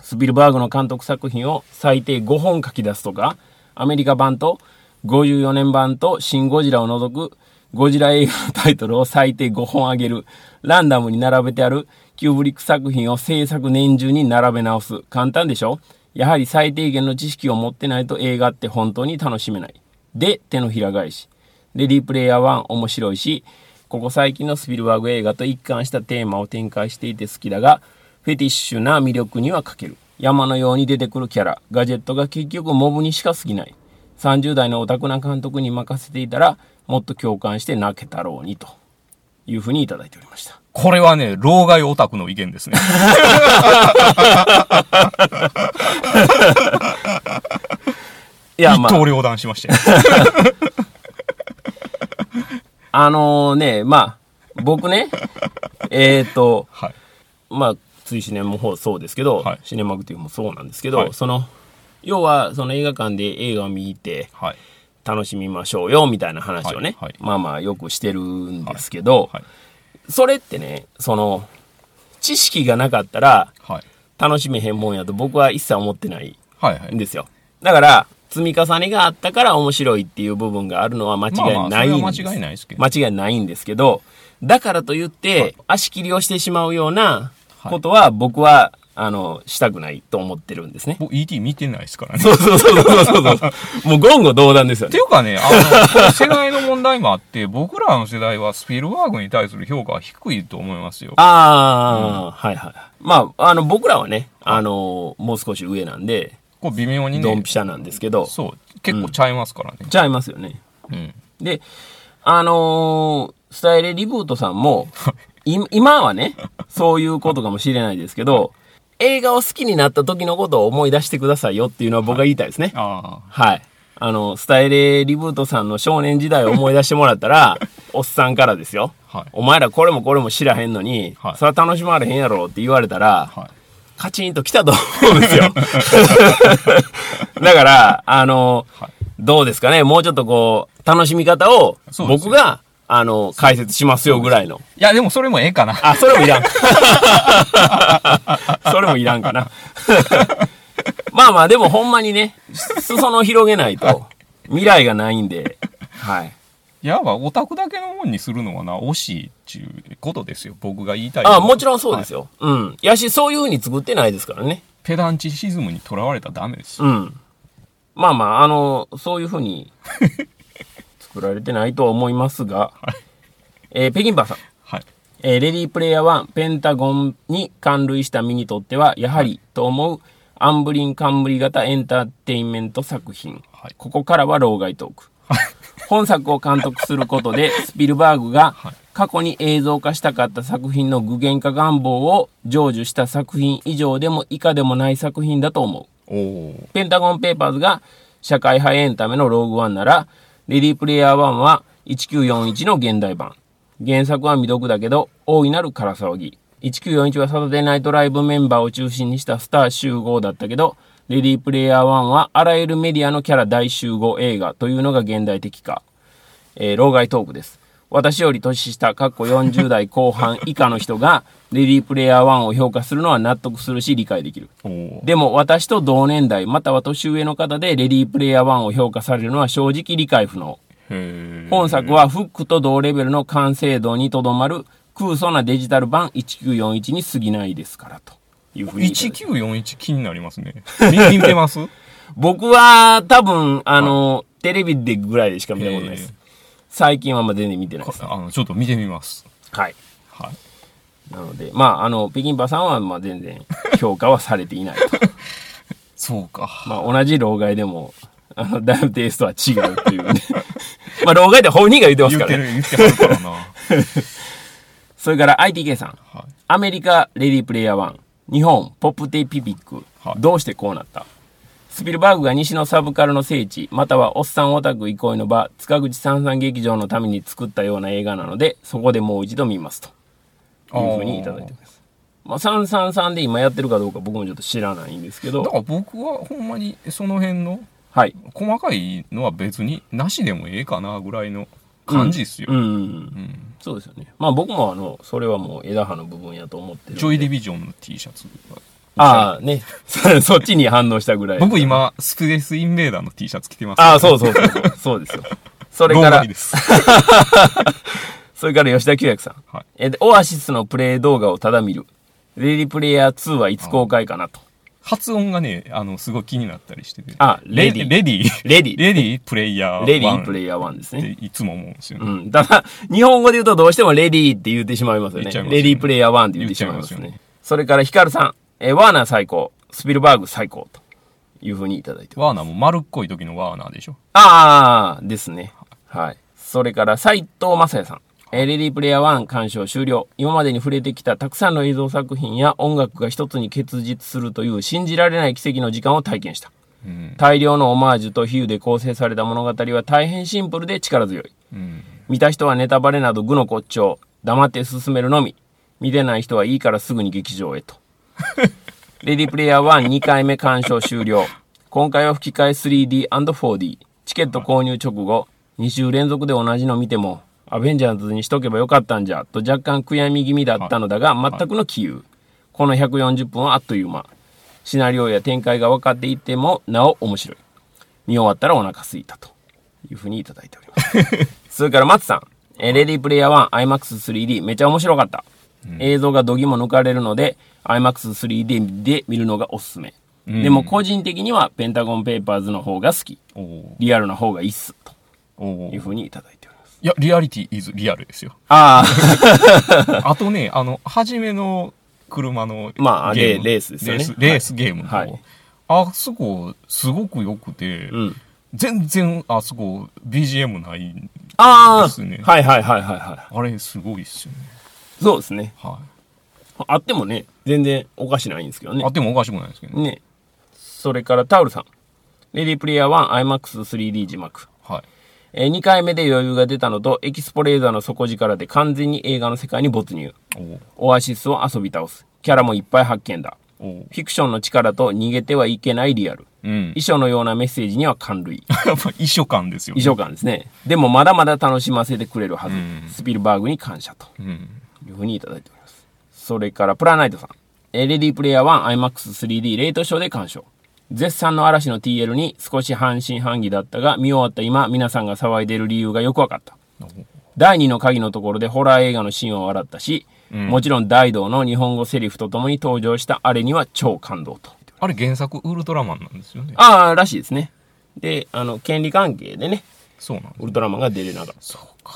スピルバーグの監督作品を最低5本書き出すとか、アメリカ版と54年版とシン・ゴジラを除くゴジラ映画のタイトルを最低5本上げる、ランダムに並べてあるキューブリック作品を制作年中に並べ直す。簡単でしょ？やはり最低限の知識を持ってないと映画って本当に楽しめない。で、手のひら返し。レディープレイヤー1面白いし、ここ最近のスピルバーグ映画と一貫したテーマを展開していて好きだが、フェティッシュな魅力には欠ける。山のように出てくるキャラ、ガジェットが結局モブにしか過ぎない。30代のオタクな監督に任せていたら、もっと共感して泣けたろうに、というふうにいただいておりました。これはね、老害オタクの意見ですね。[LAUGHS] いや、まあ一刀、両断しましたよ。あのね、まあ、僕ね、[LAUGHS] えっ、と、はい。まあ、ついシネマもそうですけど、はいシネマグティブもそうなんですけど、はいその、要は、その映画館で映画を見てはい。楽しみましょうよ、みたいな話をね、まあまあよくしてるんですけど、はい。それってね、その、知識がなかったら、はい。楽しめへんもんやと僕は一切思ってないん。ですよ。だから、積み重ねがあったから面白いっていう部分があるのは間違いない間違いないですけど間違いないんですけど、だからといって、足切りをしてしまうようなことは僕は、あの、したくないと思ってるんですね。僕 ET 見てないですからね。そうそうそうそうそうそう。[LAUGHS] もう言語道断ですよね。っていうかね、あの、世代の問題もあって、僕らの世代はスピルバーグに対する評価は低いと思いますよ。ああ、はいはい。まあ、あの、僕らはね、あの、もう少し上なんで、こう微妙にねドンピ、シャなんですけど、そう、結構ちゃいますからね。ちゃいますよね。うん。で、あのースタイルリブートさんも、い今はね、そういうことかもしれないですけど、映画を好きになった時のことを思い出してくださいよっていうのは僕が言いたいですね。あはい。あの、スタイルリブートさんの少年時代を思い出してもらったら、おっさんからですよ。あ、はい。お前らこれもこれも知らへんのに、はいそれは楽しまれへんやろって言われたら、はい。カチンと来たと思うんですよ。だから、あの、はいどうですかねもうちょっとこう、楽しみ方を僕が、あの、解説しますよぐらいの。いや、でもそれもええかな。あ、それもいらん。[LAUGHS] それもいらんかな。[LAUGHS] まあまあ、でもほんまにね、裾野を広げないと、未来がないんで、はい。いや、まあ、オタクだけのもんにするのはな、惜しいっていうことですよ。僕が言いたいのは。あ、もちろんそうですよ。よ。うん。やし、そういう風に作ってないですからね。ペダンチシズムにとらわれたらダメですよ。うん。まあまあ、あの、そういうふうに [LAUGHS] 作られてないとは思いますが、えー北京パーさん。はい。えーレディープレイヤー1、ペンタゴンに関類した身にとっては、やはり、と思う、アンブリン冠型エンターテインメント作品。はいここからは老害トーク。本作を監督することで、スピルバーグがはい過去に映像化したかった作品の具現化願望を成就した作品以上でも以下でもない作品だと思う。ペンタゴンペーパーズが社会派エンタメのローグワンなら、レディープレイヤー1は1941の現代版。原作は未読だけど、大いなる空騒ぎ。1941はサタデーナイトライブメンバーを中心にしたスター集合だったけど、レディープレイヤー1はあらゆるメディアのキャラ大集合映画というのが現代的か。えー、老害トークです。私より年下、かっこ40代後半以下の人が、レディープレイヤー1を評価するのは納得するし理解できる。でも私と同年代、または年上の方でレディープレイヤー1を評価されるのは正直理解不能。本作はフックと同レベルの完成度にとどまる空想なデジタル版1941に過ぎないですからというふうに言いただいて。1941気になりますね。見 [LAUGHS] 見てます？僕は多分、あの、テレビでぐらいでしか見たことないです。最近はあんま全然見てないです。[LAUGHS] あの、ちょっと見てみます。はい。はい。なので、まあ、あの、北京パさんはまあ全然評価はされていないと。[LAUGHS] そうか。まあ、同じ老害でも、あの、だいぶテイストは違うっていうね。まあ、老害って本人が言ってますからね。言ってる、言ってはるからな。はい。それから ITK さん。アメリカ、レディープレイヤー1。日本、ポップテイピピックはい。どうしてこうなった？スピルバーグが西のサブカルの聖地、またはおっさんオタク憩いの場、塚口三三劇場のために作ったような映画なので、そこでもう一度見ますと。いうふうにいただいてます。まあ、333で今やってるかどうか僕もちょっと知らないんですけど、だから僕はほんまにその辺のはい。細かいのは別になしでもええかなぐらいの感じっすよ。うん、うんそうですよね。まあ僕もあの、それはもう枝葉の部分やと思ってるんで。ジョイディビジョンの T シャツが。ああ、ね。[LAUGHS] そっちに反応したぐらい。僕今、スペースインベーダーの T シャツ着てます。ああ、そうそうそうそう。そうですよ。それから。[LAUGHS] それから吉田久也さん。はい。えでオアシスのプレイ動画をただ見る。レディプレイヤー2はいつ公開かなと。発音がね、あの、すごい気になったりしてて。あレディレディレディ。レディ [LAUGHS] プレイヤー1。レディプレイヤー1ですね。いつも思うんですよね。うん。ただ、日本語で言うとどうしてもレディって言ってしまいますよね。よねレディプレイヤー1って言ってしまいます言っちゃいますね。それからヒカルさん。えワーナー最高。スピルバーグ最高。というふうにいただいてます。ワーナーも丸っこい時のワーナーでしょ。ああ、ですね。はい。それから、斎藤正也さん。えーレディープレイヤー1鑑賞終了。今までに触れてきたたくさんの映像作品や音楽が一つに結実するという信じられない奇跡の時間を体験した。うん。大量のオマージュと比喩で構成された物語は大変シンプルで力強い。うん。見た人はネタバレなど愚の骨頂。黙って進めるのみ。見てない人はいいからすぐに劇場へと。[LAUGHS] レディープレイヤー1、2回目鑑賞終了。今回は吹き替え 3D&4D。チケット購入直後、2週連続で同じの見ても、アベンジャーズにしとけばよかったんじゃ、と若干悔やみ気味だったのだが、全くの杞憂。この140分はあっという間。シナリオや展開が分かっていても、なお面白い。見終わったらお腹すいたというふうにいただいております。[LAUGHS] それから松さん。えーレディープレイヤー 1IMAX3D めちゃ面白かった。映像がどぎも抜かれるので、IMAX3D で見るのがおすすめ。でも個人的にはペンタゴンペーパーズの方が好き。リアルな方がいいっす。とおいうふうにいただいております。いや、リアリティ is リアルですよ。あ [LAUGHS] あとね、あの、初めの車のまあゲームレレースですよねレースレースゲームの、はいあそこ、すごく良くて、あ。うん。全然あそこ BGM ない。ああ、ですねはいはいはいはいはい。あれ、すごいっすよね。そうですね。はあってもね、全然おかしないんですけどい。ねあ。ってもおかしくないですけどね。ね。それからタオルさん。レディープレイヤー 1IMAX3D 字幕。はい。え2回目で余裕が出たのと、エキスポレーザーの底力で完全に映画の世界に没入。おオアシスを遊び倒す。キャラもいっぱい発見だ。フィクションの力と逃げてはいけないリアル。うん。遺書のようなメッセージには感類。やっぱ遺書感ですよ、遺書感ですね。でもまだまだ楽しませてくれるはず。うんスピルバーグに感謝とうん。いうふうにいただいております。それからプラナイトさん。えーレディープレイヤー 1IMAX3D レートショーで鑑賞。絶賛の嵐の TL に少し半信半疑だったが、見終わった今、皆さんが騒いでいる理由がよくわかった。お第2の鍵のところでホラー映画のシーンは笑ったし、もちろん大道の日本語セリフとともに登場したあれには超感動と。あれ原作ウルトラマンなんですよね。ああ、らしいですね。で、あの、権利関係でね、そうなんです。ウルトラマンが出れなかっそうか。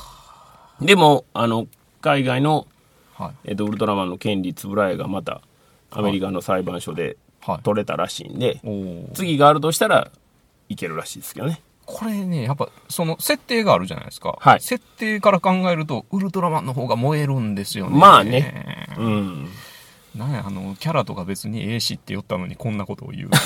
た。でも、あの、海外の、はい。えっと、ウルトラマンの権利つぶらえがまた、アメリカの裁判所ではい。取れたらしいんで。次があるとしたらいけるらしいですけどね。これね、やっぱ、その、設定があるじゃないですか。はい設定から考えると、ウルトラマンの方が燃えるんですよね。まあね。うん。なんや、あの、キャラとか別にええしって言ったのにこんなことを言う。[LAUGHS]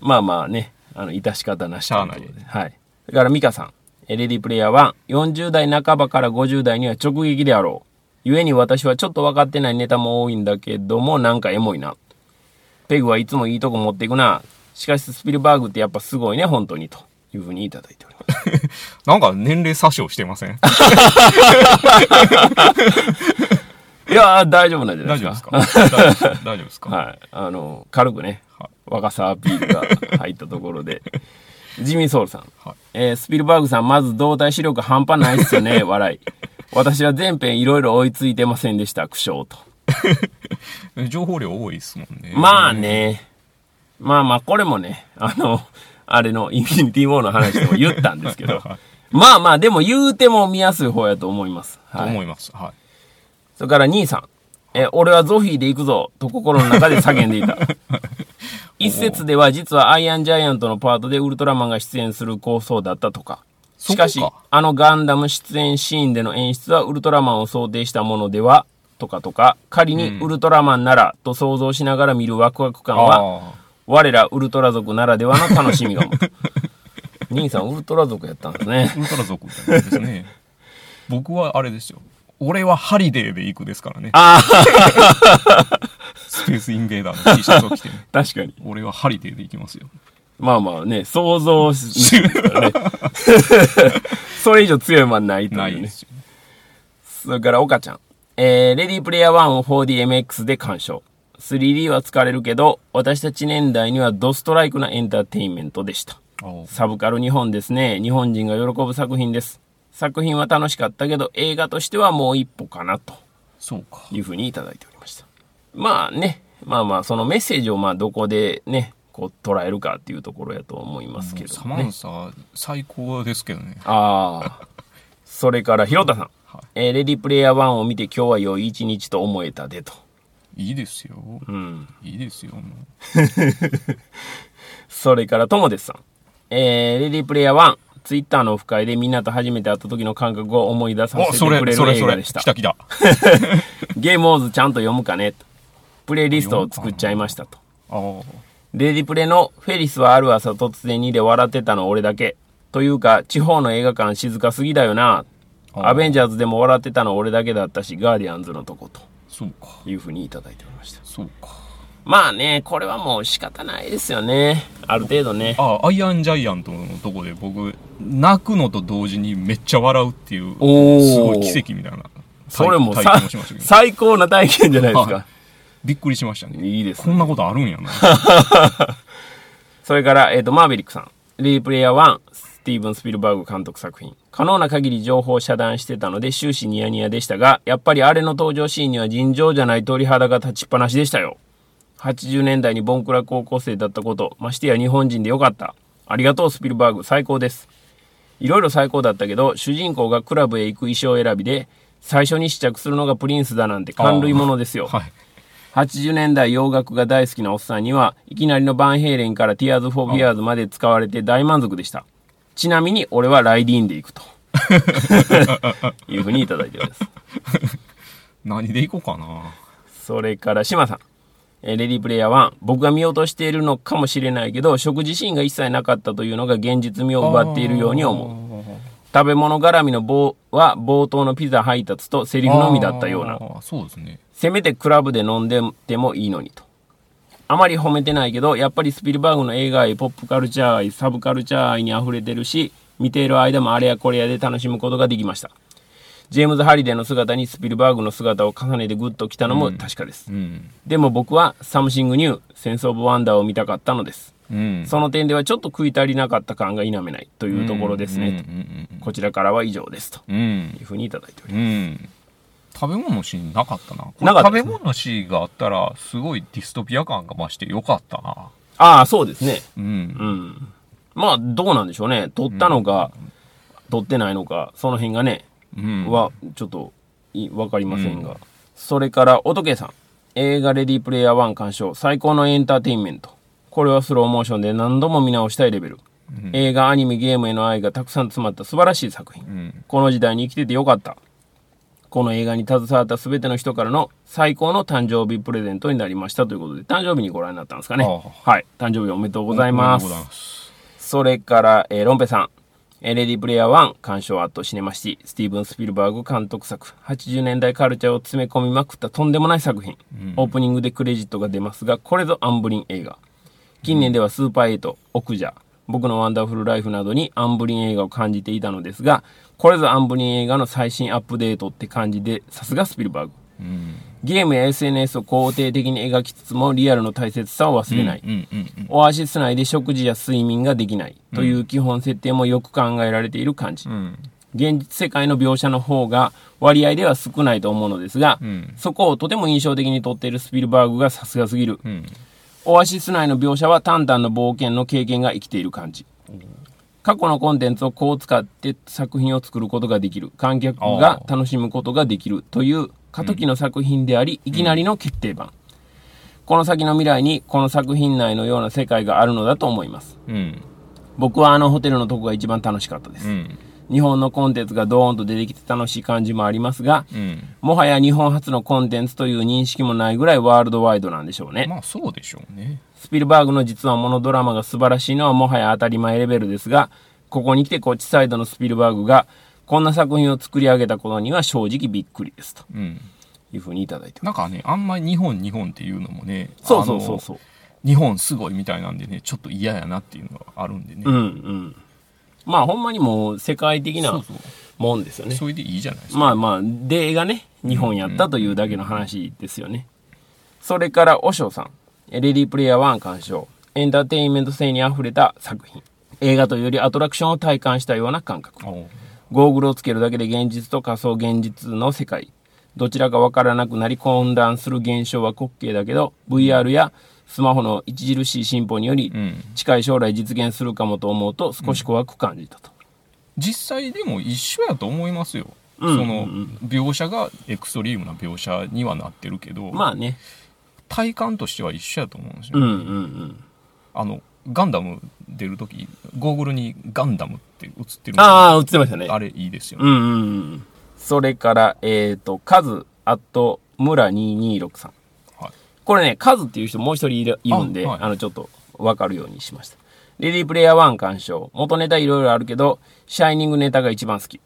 まあまあね、あの、致し方なししゃあないとうことではい。だから、ミカさん、えレディープレイヤーは、40代半ばから50代には直撃であろう。故に私はちょっと分かってないネタも多いんだけども、なんかエモいな。ペグはいつもいいとこ持っていくな。しかし、スピルバーグってやっぱすごいね、本当に。というふうにいただいております。[LAUGHS] なんか年齢詐称してません？[LAUGHS] いやー、大丈夫なんじゃないですか。大丈夫です大丈夫ですか？[LAUGHS] はい。あの、軽くね、はい若さアピールが入ったところで。ジミー・ソウルさん。はいえースピルバーグさん、まず動体視力半端ないっすよね、笑い。私は全編いろいろ追いついてませんでした、苦笑と。[LAUGHS] 情報量多いですもんね。まあね。まあまあ、これもね、あの、あれのインフィニティ・ウォーの話でも言ったんですけど [LAUGHS] はい。まあまあ、でも言うても見やすい方やと思います。とはい。思います。はい。それから兄さん。え、俺はゾフィーで行くぞ、と心の中で叫んでいた。[LAUGHS] 一説では実はアイアンジャイアントのパートでウルトラマンが出演する構想だったとか。しかしあのガンダム出演シーンでの演出はウルトラマンを想定したものではとかとか、仮にウルトラマンならと想像しながら見るワクワク感は、あ我らウルトラ族ならではの楽しみが。[LAUGHS] 兄さんウルトラ族やったんですねあ、。ウルトラ族ですね。僕はあれですよ。俺はハリデーで行くですからね。あスペースインベーダーの T シャツを着てね。あ、確かに。俺はハリデーで行きますよ。まあまあね、想像し、ね、[LAUGHS] それ以上強いもんないというねないで。すよ。それから、岡ちゃん。えー、レディープレイヤー1を 4DMX で鑑賞。3D は疲れるけど、私たち年代にはドストライクなエンターテインメントでした。あサブカル日本ですね。日本人が喜ぶ作品です。作品は楽しかったけど、映画としてはもう一歩かな、とそうか。いうふうにいただいておりました。まあね、まあまあ、そのメッセージをまあどこでね、こう捉えるかっていうところやと思いますけどサマンサ、最高ですけどね。ああ。それから、ひろたさん。はえーレディプレイヤー1を見て今日は良い一日と思えたでと。いいですよ。うん。いいですよ。もう [LAUGHS] それから、ともですさん。えーレディプレイヤー1。ツイッターのオフ会でみんなと初めて会った時の感覚を思い出させお、それ、てくれ。る映画でした来。た来た。[LAUGHS] ゲームオーズちゃんと読むかねと。プレイリストを作っちゃいましたと。[LAUGHS] ああ。レディプレのフェリスはある朝突然にで笑ってたの俺だけ。というか、地方の映画館静かすぎだよな。あアベンジャーズでも笑ってたの俺だけだったし、ガーディアンズのとこと。そうか。いうふうにいただいておりました。そうか。まあね、これはもう仕方ないですよね。ある程度ね。あ、アイアンジャイアントのとこで僕、泣くのと同時にめっちゃ笑うっていう、すごい奇跡みたいなそれも体さ験をしまし最高な体験じゃないですか。はいびっくりしましたね。いいですこんなことあるんやな。[LAUGHS] それから、えっ、と、マーベリックさん。レディープレイヤー1、スティーブン・スピルバーグ監督作品。可能な限り情報を遮断してたので終始ニヤニヤでしたが、やっぱりあれの登場シーンには尋常じゃない鳥肌が立ちっぱなしでしたよ。80年代にボンクラ高校生だったこと、ましてや日本人でよかった。ありがとう、スピルバーグ。最高です。いろいろ最高だったけど、主人公がクラブへ行く衣装選びで、最初に試着するのがプリンスだなんて感類ものですよ。はい。80年代洋楽が大好きなおっさんにはいきなりのバンヘイレンから Tears for Fears まで使われて大満足でした。ちなみに俺はライディーンで行くと。[LAUGHS] いうふうにいただいております。何で行こうかな。それから島さん。えーレディープレイヤー1。僕が見落としているのかもしれないけど、食事シーンが一切なかったというのが現実味を奪っているように思う。う。食べ物絡みの棒は冒頭のピザ配達とセリフのみだったような。そうですね。せめてクラブで飲んでてもいいのにと。あまり褒めてないけど、やっぱりスピルバーグの映画愛、ポップカルチャー愛、サブカルチャー愛に溢れてるし、見ている間もあれやこれやで楽しむことができました。ジェームズ・ハリデーの姿にスピルバーグの姿を重ねてグッときたのも確かです。うん。でも僕は something new、sense of wonder を見たかったのです。うん。その点ではちょっと食い足りなかった感が否めないというところですね。うんこちらからは以上です。とうんうん。うんいうふうにいただいております。うん。食べ物シーンなかったな。な食べ物シーンがあったら、すごいディストピア感が増してよかったな。ああ、そうですね。うん。うん。まあ、どうなんでしょうね。撮ったのか、撮ってないのか、その辺がね、うん。は、ちょっと、いわかりませんが。それから、おとけさん。映画レディープレイヤー1鑑賞。最高のエンターテインメント。これはスローモーションで何度も見直したいレベル。映画、アニメ、ゲームへの愛がたくさん詰まった素晴らしい作品。うん。この時代に生きててよかった。この映画に携わった全ての人からの最高の誕生日プレゼントになりましたということで、誕生日にご覧になったんですかね。あはい。誕生日おめでとうございます。ます。それから、えーロンペさん。えーレディープレイヤー1、鑑賞アットシネマシティ、スティーブン・スピルバーグ監督作、80年代カルチャーを詰め込みまくったとんでもない作品。オープニングでクレジットが出ますが、これぞアンブリン映画。近年ではスーパーエイト、オクジャ、僕のワンダフルライフなどにアンブリン映画を感じていたのですが、これぞアンブリン映画の最新アップデートって感じで、さすがスピルバーグ。うん。ゲームや SNS を肯定的に描きつつもリアルの大切さを忘れない。うんうんうん。オアシス内で食事や睡眠ができないという基本設定もよく考えられている感じ。うん。現実世界の描写の方が割合では少ないと思うのですが、うんそこをとても印象的に撮っているスピルバーグがさすがすぎる。うん。オアシス内の描写は淡々の冒険の経験が生きている感じ。過去のコンテンツをこう使って作品を作ることができる。観客が楽しむことができるという過渡期の作品であり、いきなりの決定版。この先の未来にこの作品内のような世界があるのだと思います。うん。僕はあのホテルのとこが一番楽しかったです。うん。日本のコンテンツがドーンと出てきて楽しい感じもありますが、うん。もはや日本初のコンテンツという認識もないぐらいワールドワイドなんでしょうね。まあそうでしょうね。スピルバーグの実はモノドラマが素晴らしいのはもはや当たり前レベルですが、ここに来てこっちサイドのスピルバーグがこんな作品を作り上げたことには正直びっくりですとうん。いうふうにいただいてます。なんかね、あんまり日本、日本っていうのもね、そうそうそうそう。う。日本すごいみたいなんでね、ちょっと嫌やなっていうのがあるんでね。うんうん。まあほんまにもう世界的な。もんですよね。それでいいじゃないですか。まあまあ、でがね、日本やったというだけの話ですよね。それから、おしょうさん。レディープレイヤー1鑑賞。エンターテインメント性に溢れた作品。映画というよりアトラクションを体感したような感覚。ゴーグルをつけるだけで現実と仮想現実の世界。どちらかわからなくなり混乱する現象は滑稽だけど、VR やスマホの著しい進歩によりう、ん。近い将来実現するかもと思うと少し怖く感じたと。実際でも一緒やと思いますよ。うんそのうん描写がエクストリームな描写にはなってるけど、まあね。体感としては一緒やと思うんですよ、うんうんうん。あのガンダム出るときゴーグルにガンダムって映ってるああ、映ってましたね。あれいいですよね、うんうんうん。それから、えっ、と、カズ、あと、村226さん。はいこれね、カズっていう人もう一人いるいるんで、あ,、あはいの、ちょっと分かるようにしました。レディープレイヤー1鑑賞。元ネタいろいろあるけど、シャイニングネタが一番好き。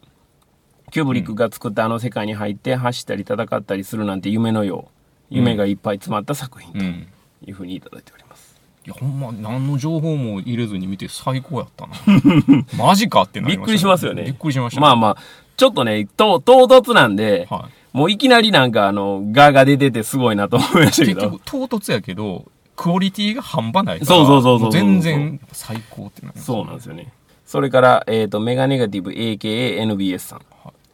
キューブリックが作ったあの世界に入って走ったり戦ったりするなんて夢のよう。夢がいっぱい詰まった作品とうんいうふうにいただいております。いやほんま何の情報も入れずに見て最高やったな [LAUGHS] マジかってなりました、びっくりしますよね。びっくりしました、まあまあ、ちょっとね、と唐突なんで、はもういきなりなんかあの、ガが出ててすごいなと思いましたけ結ど局。唐突やけど、クオリティが半端ないから。そうそうそうそうも全然最高ってなりますそうなんですよね。それから、えっ、と、メガネガティブ AKANBS さん。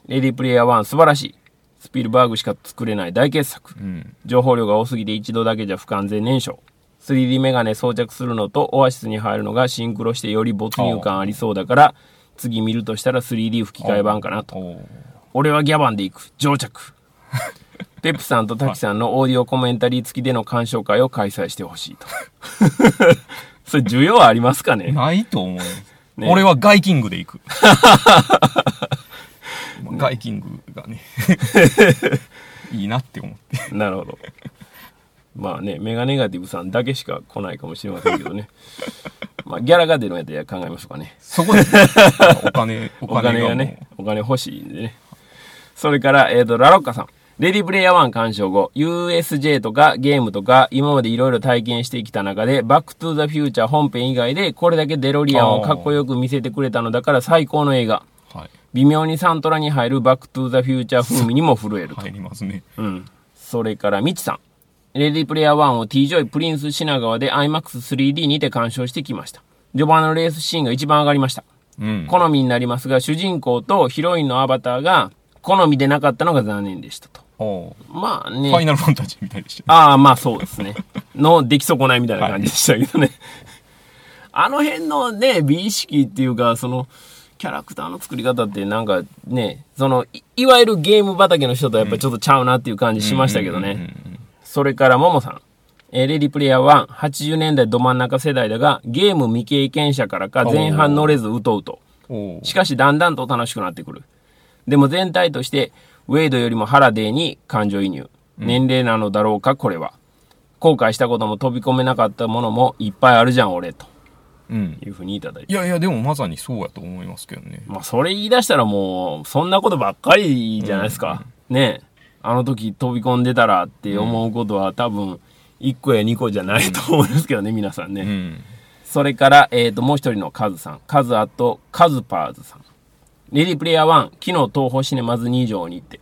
レディープレイヤー1素晴らしい。スピルバーグしか作れない大傑作。うん。情報量が多すぎて一度だけじゃ不完全燃焼。3D メガネ装着するのとオアシスに入るのがシンクロしてより没入感ありそうだから、次見るとしたら 3D 吹き替え版かなと。俺はギャバンで行く。上着。[LAUGHS] ペップさんとタキさんのオーディオコメンタリー付きでの鑑賞会を開催してほしいと。[LAUGHS] それ需要ありますかね？ないと思う。ね俺はガイキングで行く。ガイキングがね、[LAUGHS] いいなって思って。なるほど。まあね、メガネガティブさんだけしか来ないかもしれませんけどね。まあ、ギャラが出るんやったら考えましょうかね。そこで、お金、おお金がもう金がね、お金欲しいんでね。それから、えっ、と、ラロッカさん。レディプレイヤー1鑑賞後、USJ とかゲームとか今までいろいろ体験してきた中で、バックトゥザフューチャー本編以外でこれだけデロリアンをかっこよく見せてくれたのだから最高の映画。はい。微妙にサントラに入るバックトゥザフューチャー風味にも震えると。入りますね。うん。それから、ミチさん。レディプレイヤー1を T ジョイプリンス品川で IMAX3D にて鑑賞してきました。序盤のレースシーンが一番上がりました。うん。好みになりますが、主人公とヒロインのアバターが好みでなかったのが残念でしたと。まあファイナルファンタジーみたいでした。ああ、まあそうですね。の出来損ないみたいな感じでしたけどね。あの辺のね、美意識っていうか、その、キャラクターの作り方ってなんかね、その、いいわゆるゲーム畑の人とやっぱりちょっとちゃうなっていう感じしましたけどね。それから、ももさん。えーレディプレイヤー1、80年代ど真ん中世代だが、ゲーム未経験者からか前半乗れずうとうと。しかしだんだんと楽しくなってくる。でも全体として、ウェイドよりもハラデーに感情移入。年齢なのだろうか、これは。後悔したことも飛び込めなかったものもいっぱいあるじゃん、俺、とうん。いうふうにいただいて。いやいや、でもまさにそうやと思いますけどね。まあ、それ言い出したらもう、そんなことばっかりじゃないですか。ねえ。あの時飛び込んでたらって思うことは多分、1個や2個じゃないと思いますけどね、皆さんね。うん。それから、えっ、と、もう一人のカズさん。カズあと、カズパーズさん。レディプレイヤー1、昨日東宝シネマズ2条に行って、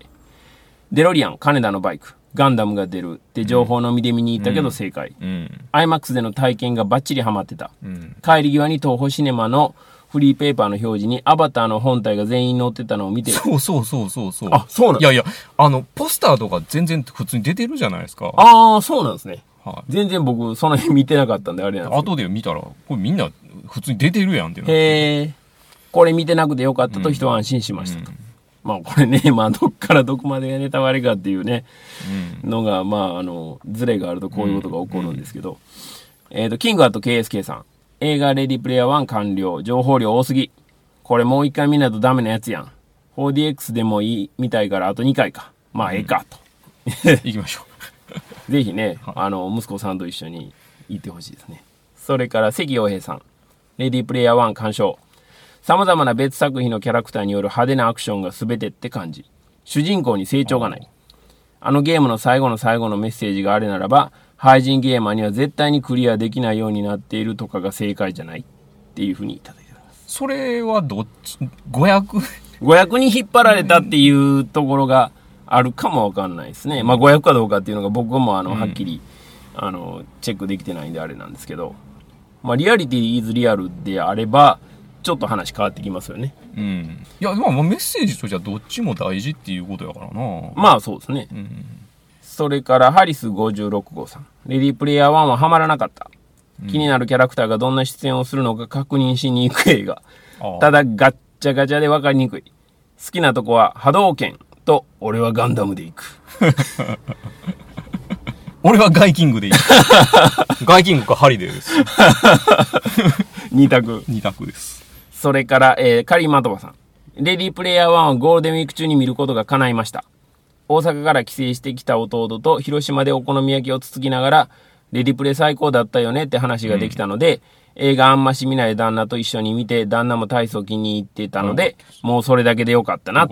デロリアン、金田のバイク、ガンダムが出るって情報のみで見に行ったけど正解。うん。IMAX での体験がバッチリハマってた。うん。帰り際に東宝シネマのフリーペーパーの表示にアバターの本体が全員載ってたのを見て、そうそうそうそうそう。あそうなんいやいや、あの、ポスターとか全然普通に出てるじゃないですか。ああ、そうなんですね。は全然僕、その辺見てなかったんであれなんい。です。後で見たら、これみんな普通に出てるやんってなって。へえ、これ見てなくてよかったと一安心しましたと。まあこれね、まあどっからどこまでがネタバレかっていうね、のが、まああの、ズレがあるとこういうことが起こるんですけど、えっ、と、キングアット KSK さん。映画レディプレイヤー1完了。情報量多すぎ。これもう一回見ないとダメなやつやん。4DX でもいいみたいからあと2回か。まあええかと。[LAUGHS] 行きましょ [LAUGHS] ぜひね、あの、息子さんと一緒に行ってほしいですね。それから関洋平さん。レディープレイヤー1鑑賞。様々な別作品のキャラクターによる派手なアクションが全てって感じ。主人公に成長がない。あのゲームの最後の最後のメッセージがあれならば、廃人ゲーマーには絶対にクリアできないようになっているとかが正解じゃないっていうふうにいただいてます。う。それはどっち、500? 500 [LAUGHS] に引っ張られたっていうところがあるかもわかんないですね。まあ500かどうかっていうのが僕もあの、はっきり、あの、チェックできてないんであれなんですけど、まあリアリティイズリアルであれば、ちょっと話変わってきますよね。うん。いや、まあメッセージとしてはどっちも大事っていうことやからな。まあそうですね。うん。それからハリス56号さん。レディープレイヤー1はハマらなかった。気になるキャラクターがどんな出演をするのか確認しに行く映画。ただガッチャガチャで分かりにくい。好きなとこは波動拳と俺はガンダムで行く。[LAUGHS] 俺はガイキングでいい。[LAUGHS] ガイキングかハリデーです。[LAUGHS] 二択。二択です。それから、えー、カリーマトバさん。レディープレイヤー1はゴールデンウィーク中に見ることが叶いました。大阪から帰省してきた弟と広島でお好み焼きをつつきながら、レディプレ最高だったよねって話ができたので、映画あんまし見ない旦那と一緒に見て、旦那も体操気に入ってたので、もうそれだけでよかったなっ。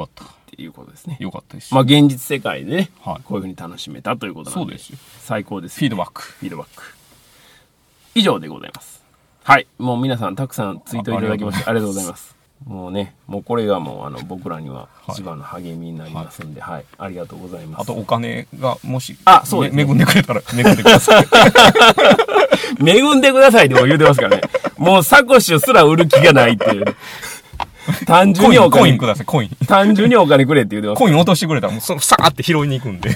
ていうことですね。よかったです。まあ現実世界でね、はいこういうふうに楽しめたということなんで、そうですよ。最高ですフィードバック。フィードバック。以上でございます。はい。もう皆さんたくさんツイートいただきましてありがとうございます。もうね、もうこれがもうあの僕らには一番の励みになりますんで、はい、ありがとうございます。あとお金がもし、あそうですねめ恵んでくれたら、恵んでください。[LAUGHS] 恵んでくださいっても言うてますからね。もうサコッシュすら売る気がないっていう。[LAUGHS] 単純にお金コインく、ださい、コイン。単純にお金くれって言うてます。コイン落としてくれたら、もうそのさーって拾いに行くんで。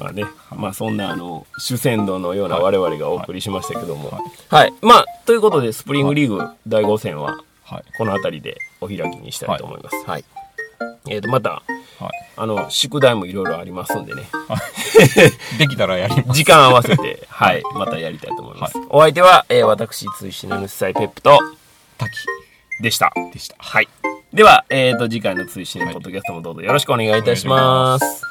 まあね、まあそんなあの、主戦道のような我々がお送りしましたけども。はい。まあ、ということで、スプリングリーグ第5戦は、はい。この辺りでお開きにしたいと思います。はい。えっ、と、また、はい。あの、宿題もいろいろありますんでね。[LAUGHS] できたらやります。時間合わせて、[LAUGHS] はい、またやりたいと思います。お相手は、えー私、追試の主催ペップと、滝でした。でした。はい。では、えっ、と、次回の追試のポッドキャストもどうぞよろしくお願いいたします。